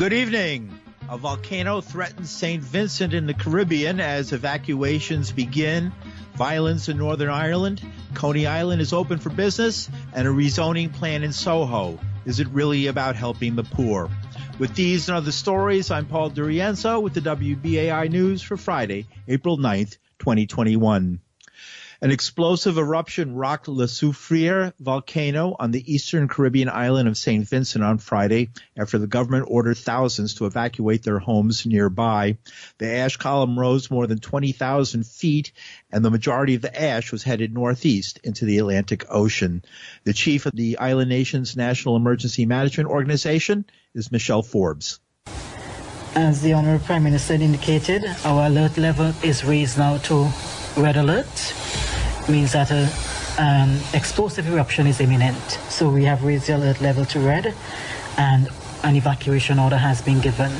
Good evening. A volcano threatens St. Vincent in the Caribbean as evacuations begin. Violence in Northern Ireland. Coney Island is open for business and a rezoning plan in Soho. Is it really about helping the poor? With these and other stories, I'm Paul DiRienzo with the WBAI News for Friday, April 9th, 2021. An explosive eruption rocked La Soufriere volcano on the eastern Caribbean island of St. Vincent on Friday after the government ordered thousands to evacuate their homes nearby. The ash column rose more than 20,000 feet and the majority of the ash was headed northeast into the Atlantic Ocean. The chief of the island nation's National Emergency Management Organization is Michelle Forbes. As the Honorable Prime Minister indicated, our alert level is raised now to red alert means that an um, explosive eruption is imminent. So we have raised the alert level to red and an evacuation order has been given.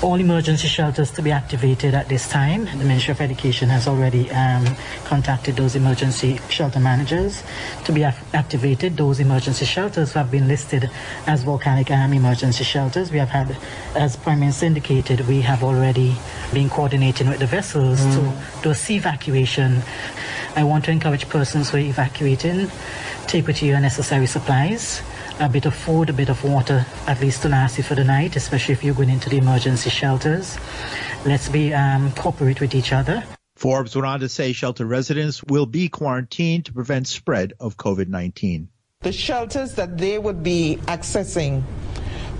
All emergency shelters to be activated at this time. The Ministry of Education has already um, contacted those emergency shelter managers to be activated. Those emergency shelters have been listed as volcanic um, emergency shelters. We have had, as Prime Minister indicated, we have already been coordinating with the vessels mm. to do a sea evacuation I want to encourage persons who are evacuating, take with you your necessary supplies, a bit of food, a bit of water, at least to last you for the night, especially if you're going into the emergency shelters. Let's be um, cooperate with each other. Forbes went on to say shelter residents will be quarantined to prevent spread of COVID-19. The shelters that they would be accessing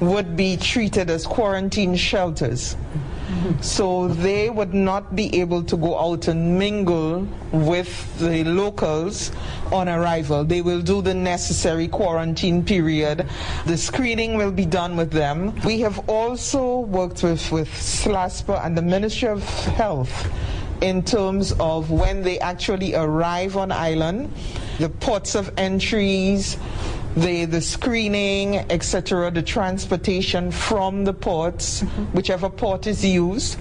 would be treated as quarantine shelters. So they would not be able to go out and mingle with the locals on arrival. They will do the necessary quarantine period. The screening will be done with them. We have also worked with, with SLASPA and the Ministry of Health in terms of when they actually arrive on island, the ports of entries, the the screening, etc., the transportation from the ports, mm-hmm. whichever port is used,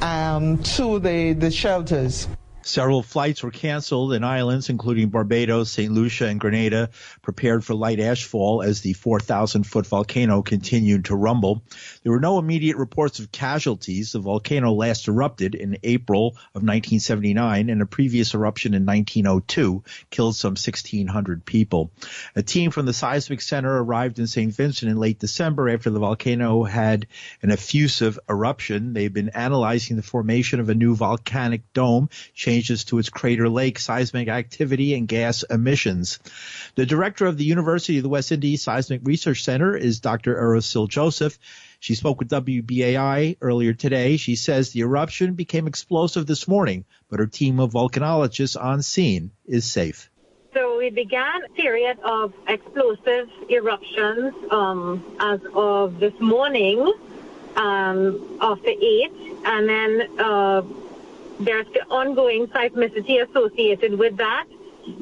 um, to the the shelters. Several flights were canceled in islands, including Barbados, St. Lucia, and Grenada, prepared for light ashfall as the 4,000 foot volcano continued to rumble. There were no immediate reports of casualties. The volcano last erupted in April of 1979 and a previous eruption in 1902 killed some 1,600 people. A team from the seismic center arrived in St. Vincent in late December after the volcano had an effusive eruption. They've been analyzing the formation of a new volcanic dome changes to its crater lake seismic activity and gas emissions. The director of the University of the West Indies Seismic Research Center is Dr. Erouscilla Joseph. She spoke with WBAI earlier today. She says the eruption became explosive this morning, but her team of volcanologists on scene is safe. So we began a period of explosive eruptions um, as of this morning um, the 8th, and then uh, there's ongoing seismicity associated with that.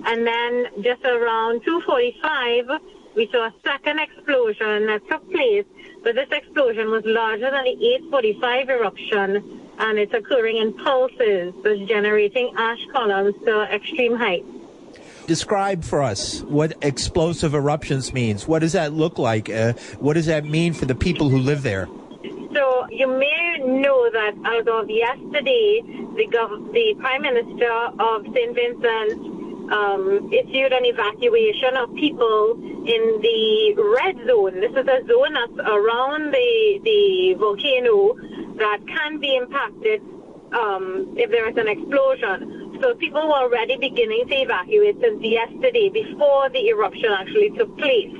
And then just around 245, we saw a second explosion that took place, but this explosion was larger than the 845 eruption, and it's occurring in pulses, so generating ash columns to extreme heights. Describe for us what explosive eruptions means. What does that look like? Uh, what does that mean for the people who live there? You may know that as of yesterday, the, gov- the Prime Minister of St. Vincent um, issued an evacuation of people in the red zone. This is a zone that's around the, the volcano that can be impacted um, if there is an explosion. So people were already beginning to evacuate since yesterday before the eruption actually took place.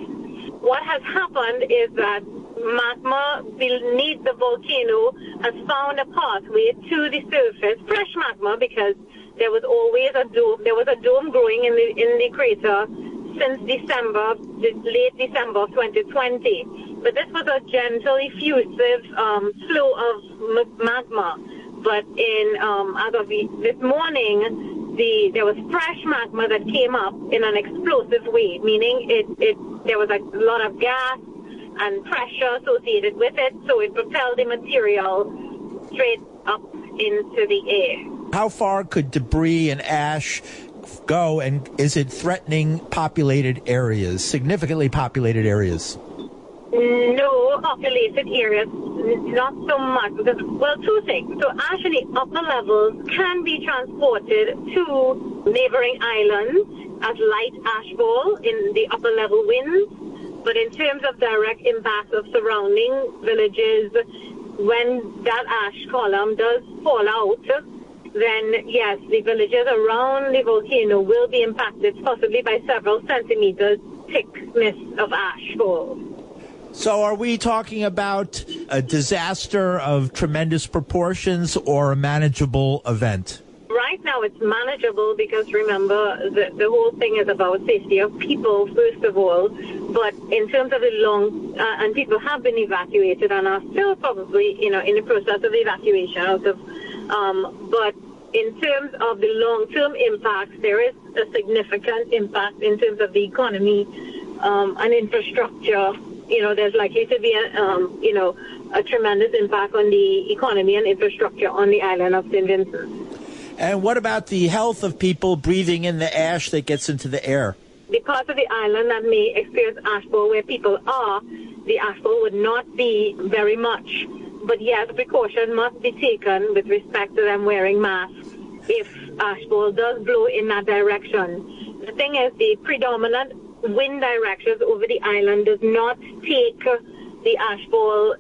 What has happened is that magma beneath the volcano has found a pathway to the surface, fresh magma, because there was always a dome. There was a dome growing in the in the crater since December, late December of 2020. But this was a gentle, effusive um, flow of magma. But in um, as of this morning, the there was fresh magma that came up in an explosive way, meaning it, it there was a lot of gas and pressure associated with it, so it propelled the material straight up into the air. How far could debris and ash go, and is it threatening populated areas, significantly populated areas? No, populated areas, not so much because, well, two things. So ash in the upper levels can be transported to neighboring islands as light ash ashfall in the upper level winds. But in terms of direct impact of surrounding villages, when that ash column does fall out, then yes, the villages around the volcano will be impacted possibly by several centimeters thickness of ash fall. So, are we talking about a disaster of tremendous proportions or a manageable event? Now, it's manageable because remember, the, the whole thing is about safety of people, first of all. But in terms of the long, uh, and people have been evacuated and are still probably, you know, in the process of evacuation out of, um, but in terms of the long-term impacts, there is a significant impact in terms of the economy um, and infrastructure. You know, there's likely to be a, um, you know, a tremendous impact on the economy and infrastructure on the island of St. Vincent. And what about the health of people breathing in the ash that gets into the air? Parts of the island that may experience ashfall where people are, the ashfall would not be very much but yes, precaution must be taken with respect to them wearing masks if ashfall does blow in that direction. The thing is, the predominant wind directions over the island does not take the ashfall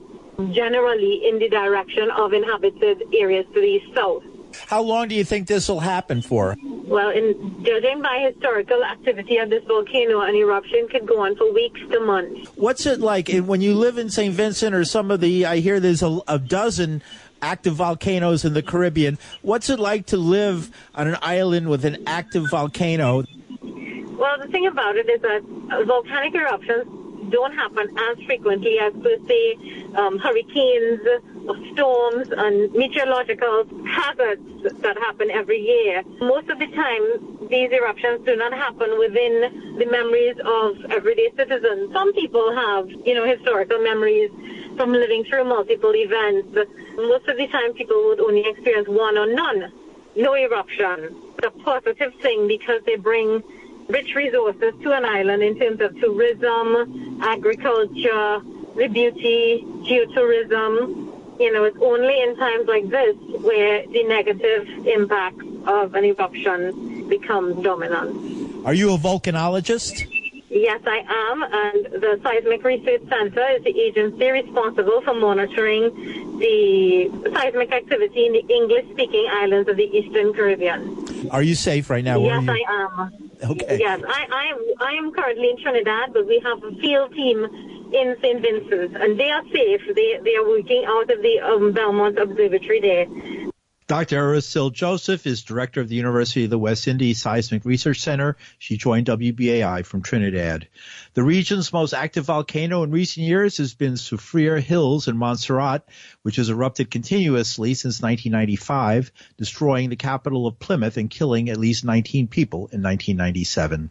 generally in the direction of inhabited areas to the south. How long do you think this will happen for? Well, in judging by historical activity of this volcano, an eruption could go on for weeks to months. What's it like when you live in St. Vincent or some of the? I hear there's a, a dozen active volcanoes in the Caribbean. What's it like to live on an island with an active volcano? Well, the thing about it is that volcanic eruptions don't happen as frequently as, per se, um, hurricanes, storms, and meteorological hazards that happen every year. Most of the time, these eruptions do not happen within the memories of everyday citizens. Some people have, you know, historical memories from living through multiple events. Most of the time, people would only experience one or none. No eruption. It's a positive thing because they bring rich resources to an island in terms of tourism, agriculture, the beauty, geotourism. You know, it's only in times like this where the negative impact of an eruption becomes dominant. Are you a volcanologist? Yes, I am, and the Seismic Research Center is the agency responsible for monitoring the seismic activity in the English-speaking islands of the Eastern Caribbean. Are you safe right now? Yes, I am. Okay. Yes, I, I am. I am currently in Trinidad, but we have a field team in St. Vincent, and they are safe. They they are working out of the um, Belmont Observatory there. Dr. Erouscilla Joseph is director of the University of the West Indies Seismic Research Center. She joined WBAI from Trinidad. The region's most active volcano in recent years has been Soufriere Hills in Montserrat, which has erupted continuously since 1995, destroying the capital of Plymouth and killing at least 19 people in 1997.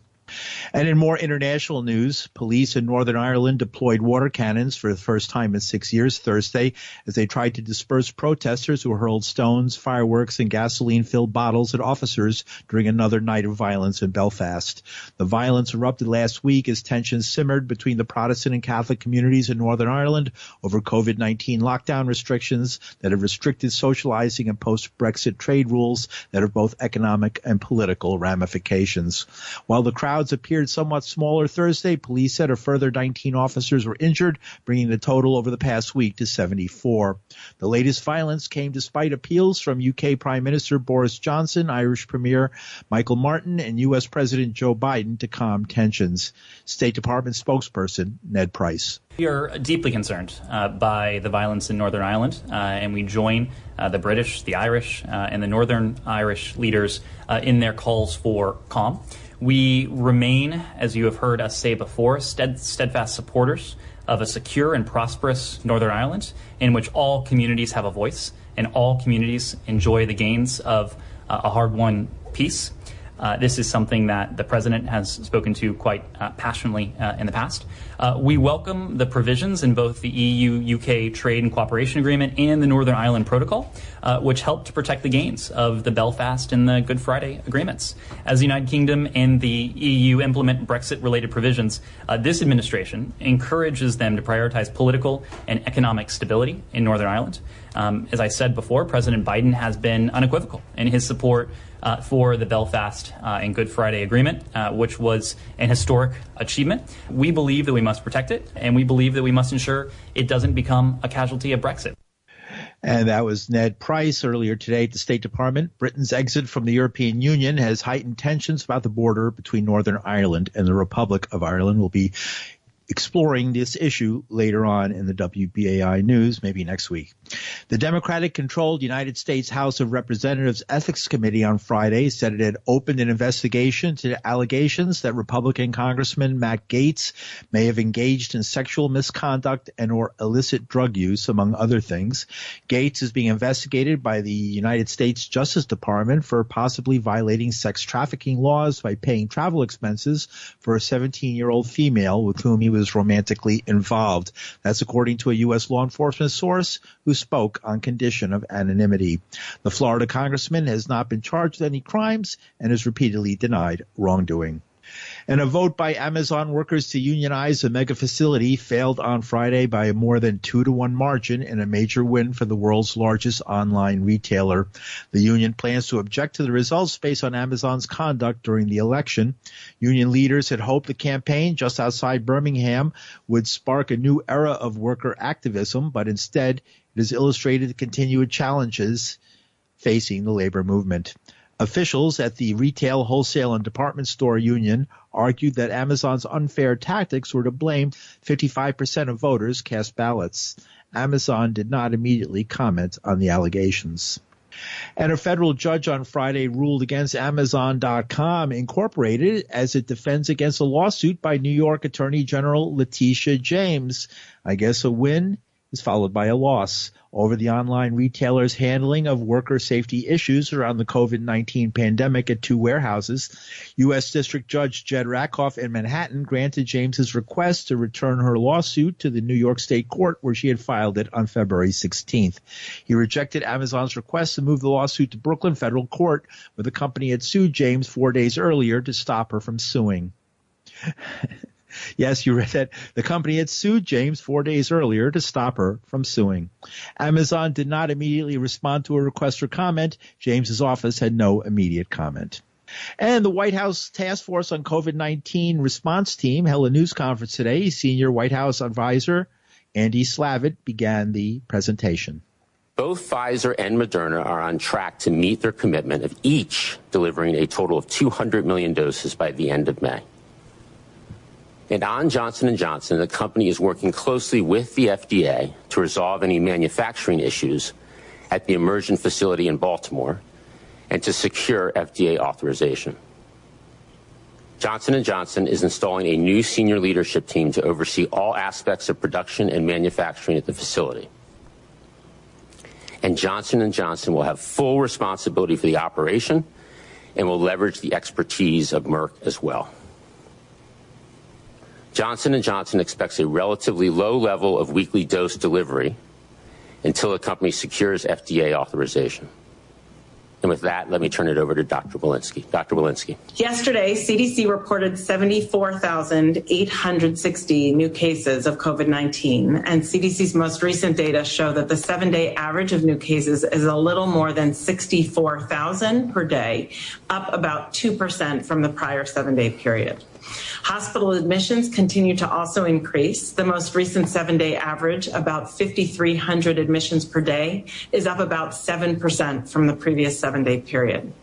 And in more international news, police in Northern Ireland deployed water cannons for the first time in six years Thursday as they tried to disperse protesters who hurled stones, fireworks, and gasoline-filled bottles at officers during another night of violence in Belfast. The violence erupted last week as tensions simmered between the Protestant and Catholic communities in Northern Ireland over COVID-19 lockdown restrictions that have restricted socializing and post-Brexit trade rules that have both economic and political ramifications. While the crowd crowds appeared somewhat smaller Thursday. Police said a further 19 officers were injured, bringing the total over the past week to 74. The latest violence came despite appeals from UK Prime Minister Boris Johnson, Irish Premier Michael Martin, and US President Joe Biden to calm tensions. State Department spokesperson Ned Price. We are deeply concerned uh, by the violence in Northern Ireland, uh, and we join uh, the British, the Irish, uh, and the Northern Irish leaders uh, in their calls for calm. We remain, as you have heard us say before, steadfast supporters of a secure and prosperous Northern Ireland in which all communities have a voice and all communities enjoy the gains of uh, a hard won peace. Uh, this is something that the president has spoken to quite uh, passionately uh, in the past. Uh, we welcome the provisions in both the EU UK Trade and Cooperation Agreement and the Northern Ireland Protocol, uh, which help to protect the gains of the Belfast and the Good Friday agreements. As the United Kingdom and the EU implement Brexit related provisions, this administration encourages them to prioritize political and economic stability in Northern Ireland. Um, as I said before, President Biden has been unequivocal in his support uh, for the Belfast uh, and Good Friday Agreement, uh, which was an historic achievement. We believe that we must protect it, and we believe that we must ensure it doesn't become a casualty of Brexit. And that was Ned Price earlier today at the State Department. Britain's exit from the European Union has heightened tensions about the border between Northern Ireland and the Republic of Ireland. We'll be exploring this issue later on in the WBAI news, maybe next week. The Democratic controlled United States House of Representatives Ethics Committee on Friday said it had opened an investigation to allegations that Republican Congressman Matt Gaetz may have engaged in sexual misconduct and or illicit drug use, among other things. Gaetz is being investigated by the United States Justice Department for possibly violating sex trafficking laws by paying travel expenses for a 17 year old female with whom he was was romantically involved. That's according to a U.S. law enforcement source who spoke on condition of anonymity. The Florida congressman has not been charged with any crimes and has repeatedly denied wrongdoing. And a vote by Amazon workers to unionize a mega facility failed on Friday by a more than two to one margin in a major win for the world's largest online retailer. The union plans to object to the results based on Amazon's conduct during the election. Union leaders had hoped the campaign just outside Birmingham would spark a new era of worker activism, but instead it has illustrated the continued challenges facing the labor movement. Officials at the Retail, Wholesale, and Department Store Union argued that Amazon's unfair tactics were to blame 55% of voters cast ballots. Amazon did not immediately comment on the allegations. And a federal judge on Friday ruled against Amazon.com Incorporated as it defends against a lawsuit by New York Attorney General Letitia James. I guess a win is followed by a loss over the online retailer's handling of worker safety issues around the COVID-19 pandemic at two warehouses. U.S. District Judge Jed Rakoff in Manhattan granted James's request to return her lawsuit to the New York State Court where she had filed it on February 16th. He rejected Amazon's request to move the lawsuit to Brooklyn Federal Court where the company had sued James four days earlier to stop her from suing. Yes, you read that. The company had sued James four days earlier to stop her from suing. Amazon did not immediately respond to a request for comment. James's office had no immediate comment. And the White House Task Force on COVID-19 response team held a news conference today. Senior White House advisor Andy Slavitt began the presentation. Both Pfizer and Moderna are on track to meet their commitment of each delivering a total of 200 million doses by the end of May. And on Johnson & Johnson, the company is working closely with the FDA to resolve any manufacturing issues at the Emergent facility in Baltimore and to secure FDA authorization. Johnson & Johnson is installing a new senior leadership team to oversee all aspects of production and manufacturing at the facility. And Johnson & Johnson will have full responsibility for the operation and will leverage the expertise of Merck as well. Johnson & Johnson expects a relatively low level of weekly dose delivery until the company secures FDA authorization. And with that, let me turn it over to Dr. Walensky. Dr. Walensky. Yesterday, CDC reported 74,860 new cases of COVID 19. And CDC's most recent data show that the seven day average of new cases is a little more than 64,000 per day, up about 2% from the prior seven day period. Hospital admissions continue to also increase. The most recent seven day average, about 5,300 admissions per day, is up about 7% from the previous seven day period.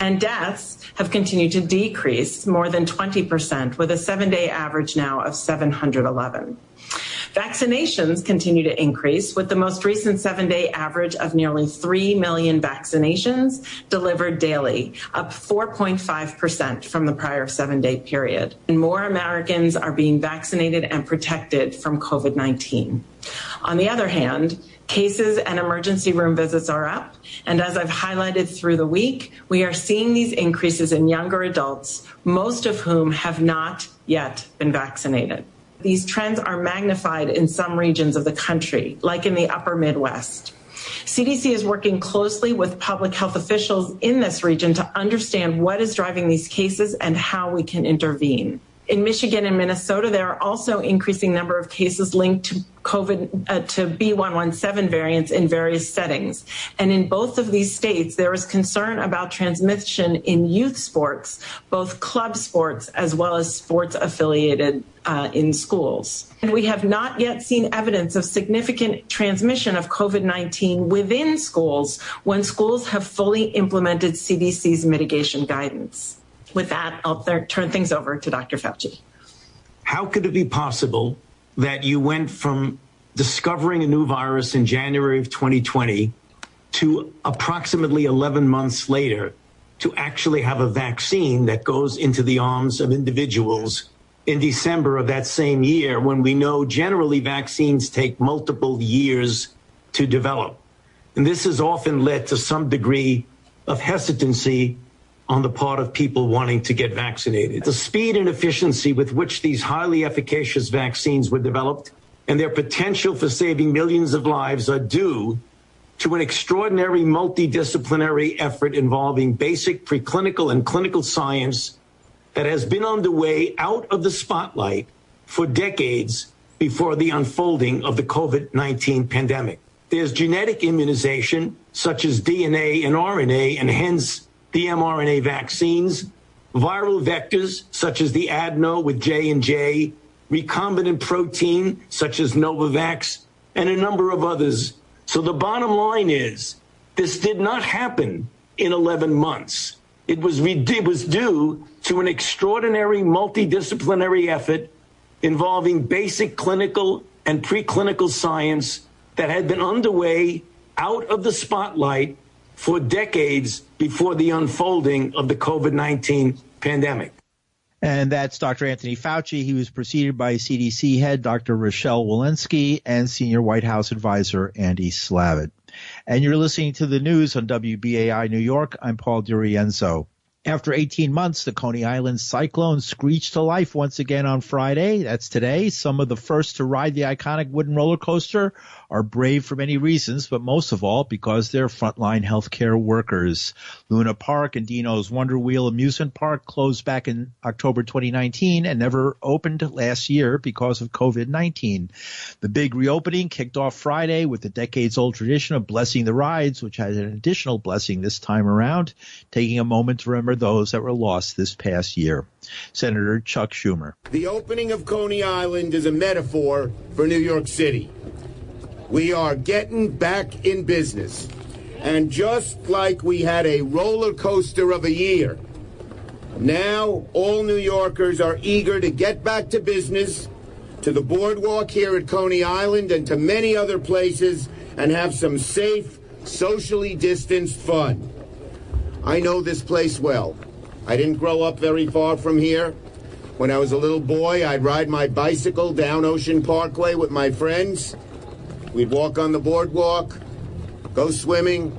And deaths have continued to decrease more than 20%, with a seven day average now of 711. Vaccinations continue to increase, with the most recent seven day average of nearly 3 million vaccinations delivered daily, up 4.5% from the prior seven day period. And more Americans are being vaccinated and protected from COVID 19. On the other hand, Cases and emergency room visits are up. And as I've highlighted through the week, we are seeing these increases in younger adults, most of whom have not yet been vaccinated. These trends are magnified in some regions of the country, like in the upper Midwest. CDC is working closely with public health officials in this region to understand what is driving these cases and how we can intervene. In Michigan and Minnesota, there are also increasing number of cases linked to COVID uh, to B117 variants in various settings. And in both of these states, there is concern about transmission in youth sports, both club sports as well as sports affiliated uh, in schools. And we have not yet seen evidence of significant transmission of COVID 19 within schools when schools have fully implemented CDC's mitigation guidance. With that, I'll th- turn things over to Dr. Fauci. How could it be possible that you went from discovering a new virus in January of 2020 to approximately 11 months later to actually have a vaccine that goes into the arms of individuals in December of that same year when we know generally vaccines take multiple years to develop. And this has often led to some degree of hesitancy on the part of people wanting to get vaccinated. The speed and efficiency with which these highly efficacious vaccines were developed and their potential for saving millions of lives are due to an extraordinary multidisciplinary effort involving basic preclinical and clinical science that has been underway out of the spotlight for decades before the unfolding of the COVID 19 pandemic. There's genetic immunization, such as DNA and RNA, and hence the mRNA vaccines, viral vectors such as the adeno with J&J, recombinant protein such as Novavax, and a number of others. So the bottom line is this did not happen in 11 months. It was, it was due to an extraordinary multidisciplinary effort involving basic clinical and preclinical science that had been underway out of the spotlight for decades before the unfolding of the COVID 19 pandemic. And that's Dr. Anthony Fauci. He was preceded by CDC head Dr. Rochelle Walensky and senior White House advisor Andy Slavitt. And you're listening to the news on WBAI New York. I'm Paul DiRienzo. After 18 months, the Coney Island cyclone screeched to life once again on Friday. That's today. Some of the first to ride the iconic wooden roller coaster are brave for many reasons, but most of all because they're frontline healthcare workers. Luna Park and Deno's Wonder Wheel Amusement Park closed back in October 2019 and never opened last year because of COVID-19. The big reopening kicked off Friday with the decades old tradition of blessing the rides, which had an additional blessing this time around, taking a moment to remember those that were lost this past year. Senator Chuck Schumer. The opening of Coney Island is a metaphor for New York City. We are getting back in business. And just like we had a roller coaster of a year, now all New Yorkers are eager to get back to business, to the boardwalk here at Coney Island, and to many other places, and have some safe, socially distanced fun. I know this place well. I didn't grow up very far from here. When I was a little boy, I'd ride my bicycle down Ocean Parkway with my friends. We'd walk on the boardwalk, go swimming,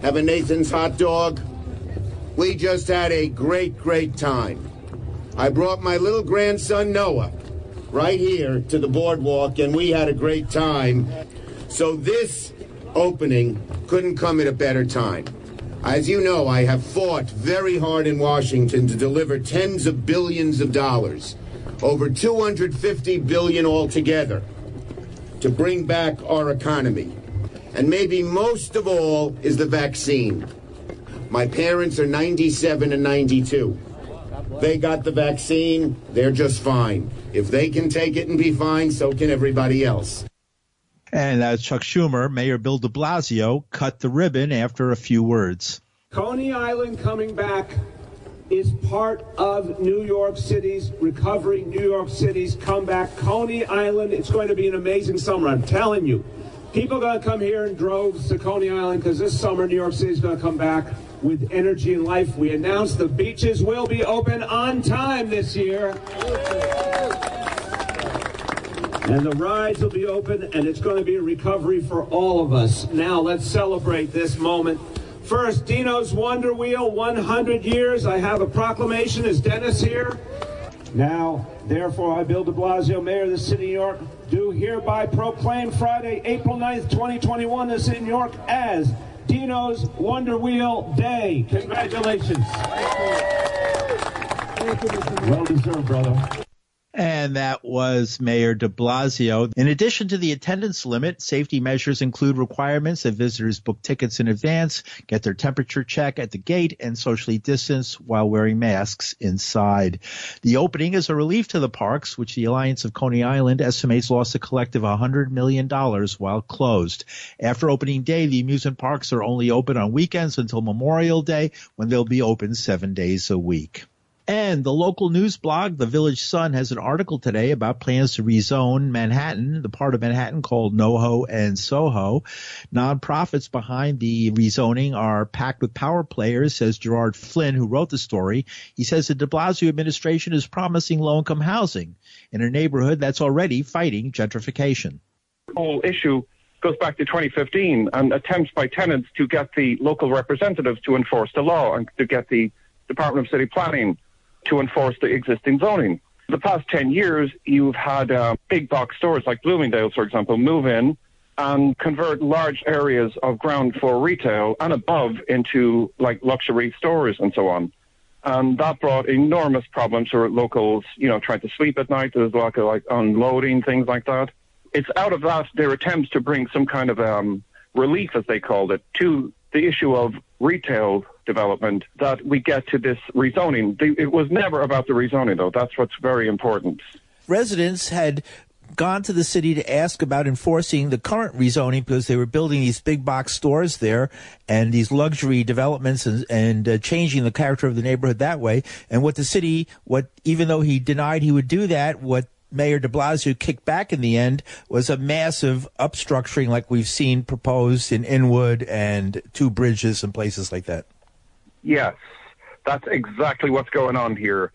have a Nathan's hot dog. We just had a great, great time. I brought my little grandson Noah right here to the boardwalk, and we had a great time. So this opening couldn't come at a better time. As you know, I have fought very hard in Washington to deliver tens of billions of dollars, over 250 billion altogether to bring back our economy. And maybe most of all is the vaccine. My parents are 97 and 92. They got the vaccine, they're just fine. If they can take it and be fine, so can everybody else. And as Chuck Schumer, Mayor Bill de Blasio cut the ribbon after a few words. Coney Island coming back is part of New York City's recovery, New York City's comeback. Coney Island, it's going to be an amazing summer. I'm telling you. People are going to come here in droves to Coney Island because this summer New York City is going to come back with energy and life. We announced the beaches will be open on time this year. And the rides will be open, and it's going to be a recovery for all of us. Now, let's celebrate this moment. First, Deno's Wonder Wheel, 100 years. I have a proclamation. Is Dennis here? Now, therefore, I, Bill de Blasio, Mayor of the City of New York, do hereby proclaim Friday, April 9th, 2021, the City of New York as Deno's Wonder Wheel Day. Congratulations. Well deserved, brother. And that was Mayor de Blasio. In addition to the attendance limit, safety measures include requirements that visitors book tickets in advance, get their temperature check at the gate, and socially distance while wearing masks inside. The opening is a relief to the parks, which the Alliance of Coney Island estimates lost a collective $100 million while closed. After opening day, the amusement parks are only open on weekends until Memorial Day, when they'll be open seven days a week. And the local news blog, the Village Sun, has an article today about plans to rezone Manhattan, the part of Manhattan called NoHo and Soho. Nonprofits behind the rezoning are packed with power players, says Gerard Flynn, who wrote the story. He says the de Blasio administration is promising low-income housing in a neighborhood that's already fighting gentrification. The whole issue goes back to 2015 and attempts by tenants to get the local representatives to enforce the law and to get the Department of City Planning to enforce the existing zoning. The past 10 years, you've had uh, big box stores like Bloomingdale's, for example, move in and convert large areas of ground for retail and above into like luxury stores and so on. And that brought enormous problems for locals, you know, trying to sleep at night. There's like, like unloading, things like that. It's out of that, their attempts to bring some kind of um, relief, as they called it, to the issue of retail development that we get to this rezoning. It was never about the rezoning, though. That's what's very important. Residents had gone to the city to ask about enforcing the current rezoning because they were building these big box stores there and these luxury developments and, and uh, changing the character of the neighborhood that way. And what the city, what even though he denied he would do that, what Mayor de Blasio kicked back in the end was a massive upstructuring like we've seen proposed in Inwood and two bridges and places like that. Yes, that's exactly what's going on here.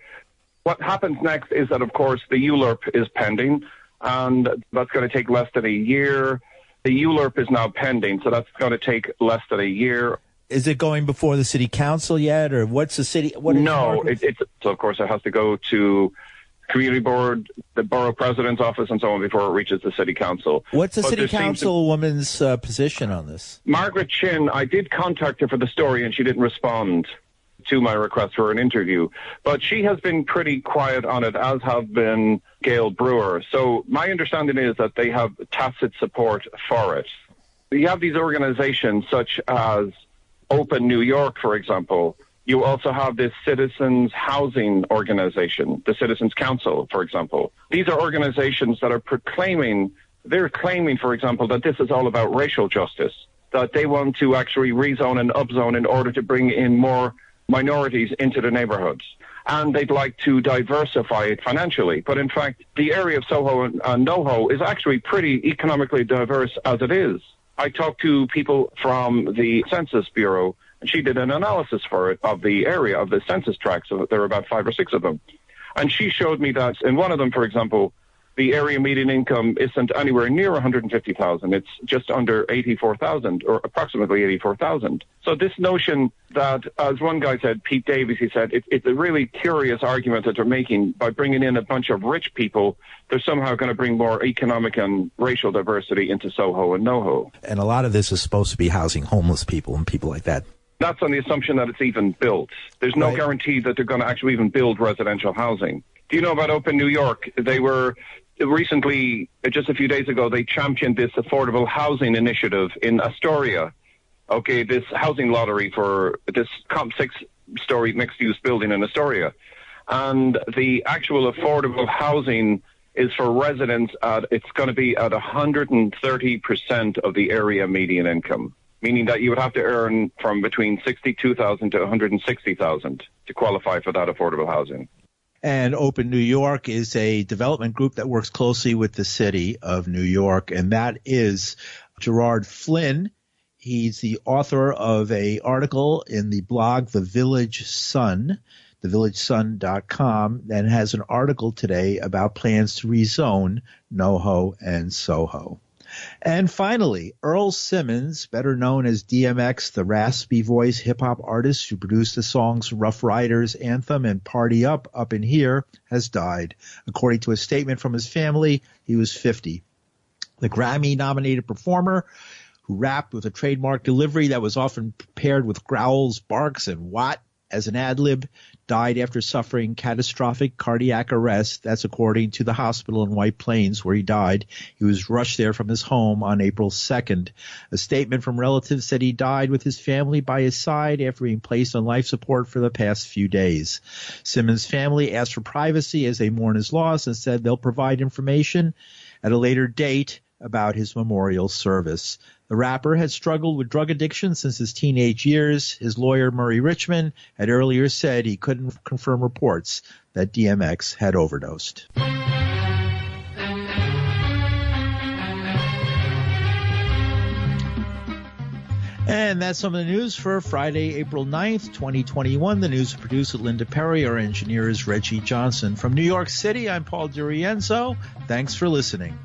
What happens next is that, of course, the ULURP is pending, and that's going to take less than a year. The ULURP is now pending, so that's going to take less than a year. Is it going before the city council yet, or what's the city? What no, it, it's so of course it has to go to community board, the borough president's office, and so on before it reaches the city council. What's the but city councilwoman's uh, position on this? Margaret Chin, I did contact her for the story, and she didn't respond to my request for an interview. But she has been pretty quiet on it, as have been Gale Brewer. So my understanding is that they have tacit support for it. You have these organizations such as Open New York, for example, you also have this citizens housing organization, the Citizens Council, for example. These are organizations that are proclaiming, they're claiming, for example, that this is all about racial justice, that they want to actually rezone and upzone in order to bring in more minorities into the neighborhoods. And they'd like to diversify it financially. But in fact, the area of Soho and, NoHo is actually pretty economically diverse as it is. I talked to people from the Census Bureau and she did an analysis for it of the area of the census tracts. So there were about five or six of them. And she showed me that in one of them, for example, the area median income isn't anywhere near 150,000. It's just under 84,000 or approximately 84,000. So this notion that, as one guy said, Pete Davies, he said, it, it's a really curious argument that they're making by bringing in a bunch of rich people. They're somehow going to bring more economic and racial diversity into Soho and NoHo. And a lot of this is supposed to be housing homeless people and people like that. That's on the assumption that it's even built. There's no right. guarantee that they're going to actually even build residential housing. Do you know about Open New York? They were recently, just a few days ago, they championed this affordable housing initiative in Astoria. Okay, this housing lottery for this comp six story mixed use building in Astoria. And the actual affordable housing is for residents at, it's going to be at 130% of the area median income meaning that you would have to earn from between 62,000 to 160,000 to qualify for that affordable housing. And Open New York is a development group that works closely with the city of New York, and that is Gerard Flynn. He's the author of a article in the blog The Village Sun thevillagesun.com, and has an article today about plans to rezone NoHo and Soho. And finally, Earl Simmons, better known as DMX, the raspy voice hip hop artist who produced the songs Ruff Ryders Anthem and Party Up Up in Here, has died. According to a statement from his family, he was 50. The Grammy nominated performer who rapped with a trademark delivery that was often paired with growls, barks, and what as an ad lib, died after suffering catastrophic cardiac arrest. That's according to the hospital in White Plains where he died. He was rushed there from his home on April 2nd. A statement from relatives said he died with his family by his side after being placed on life support for the past few days. Simmons' family asked for privacy as they mourn his loss and said they'll provide information at a later date about his memorial service. The rapper had struggled with drug addiction since his teenage years. His lawyer, Murray Richman, had earlier said he couldn't confirm reports that DMX had overdosed. And that's some of the news for Friday, April 9th, 2021. The news with Linda Perry. Our engineer is Reggie Johnson. From New York City, I'm Paul DiRienzo. Thanks for listening.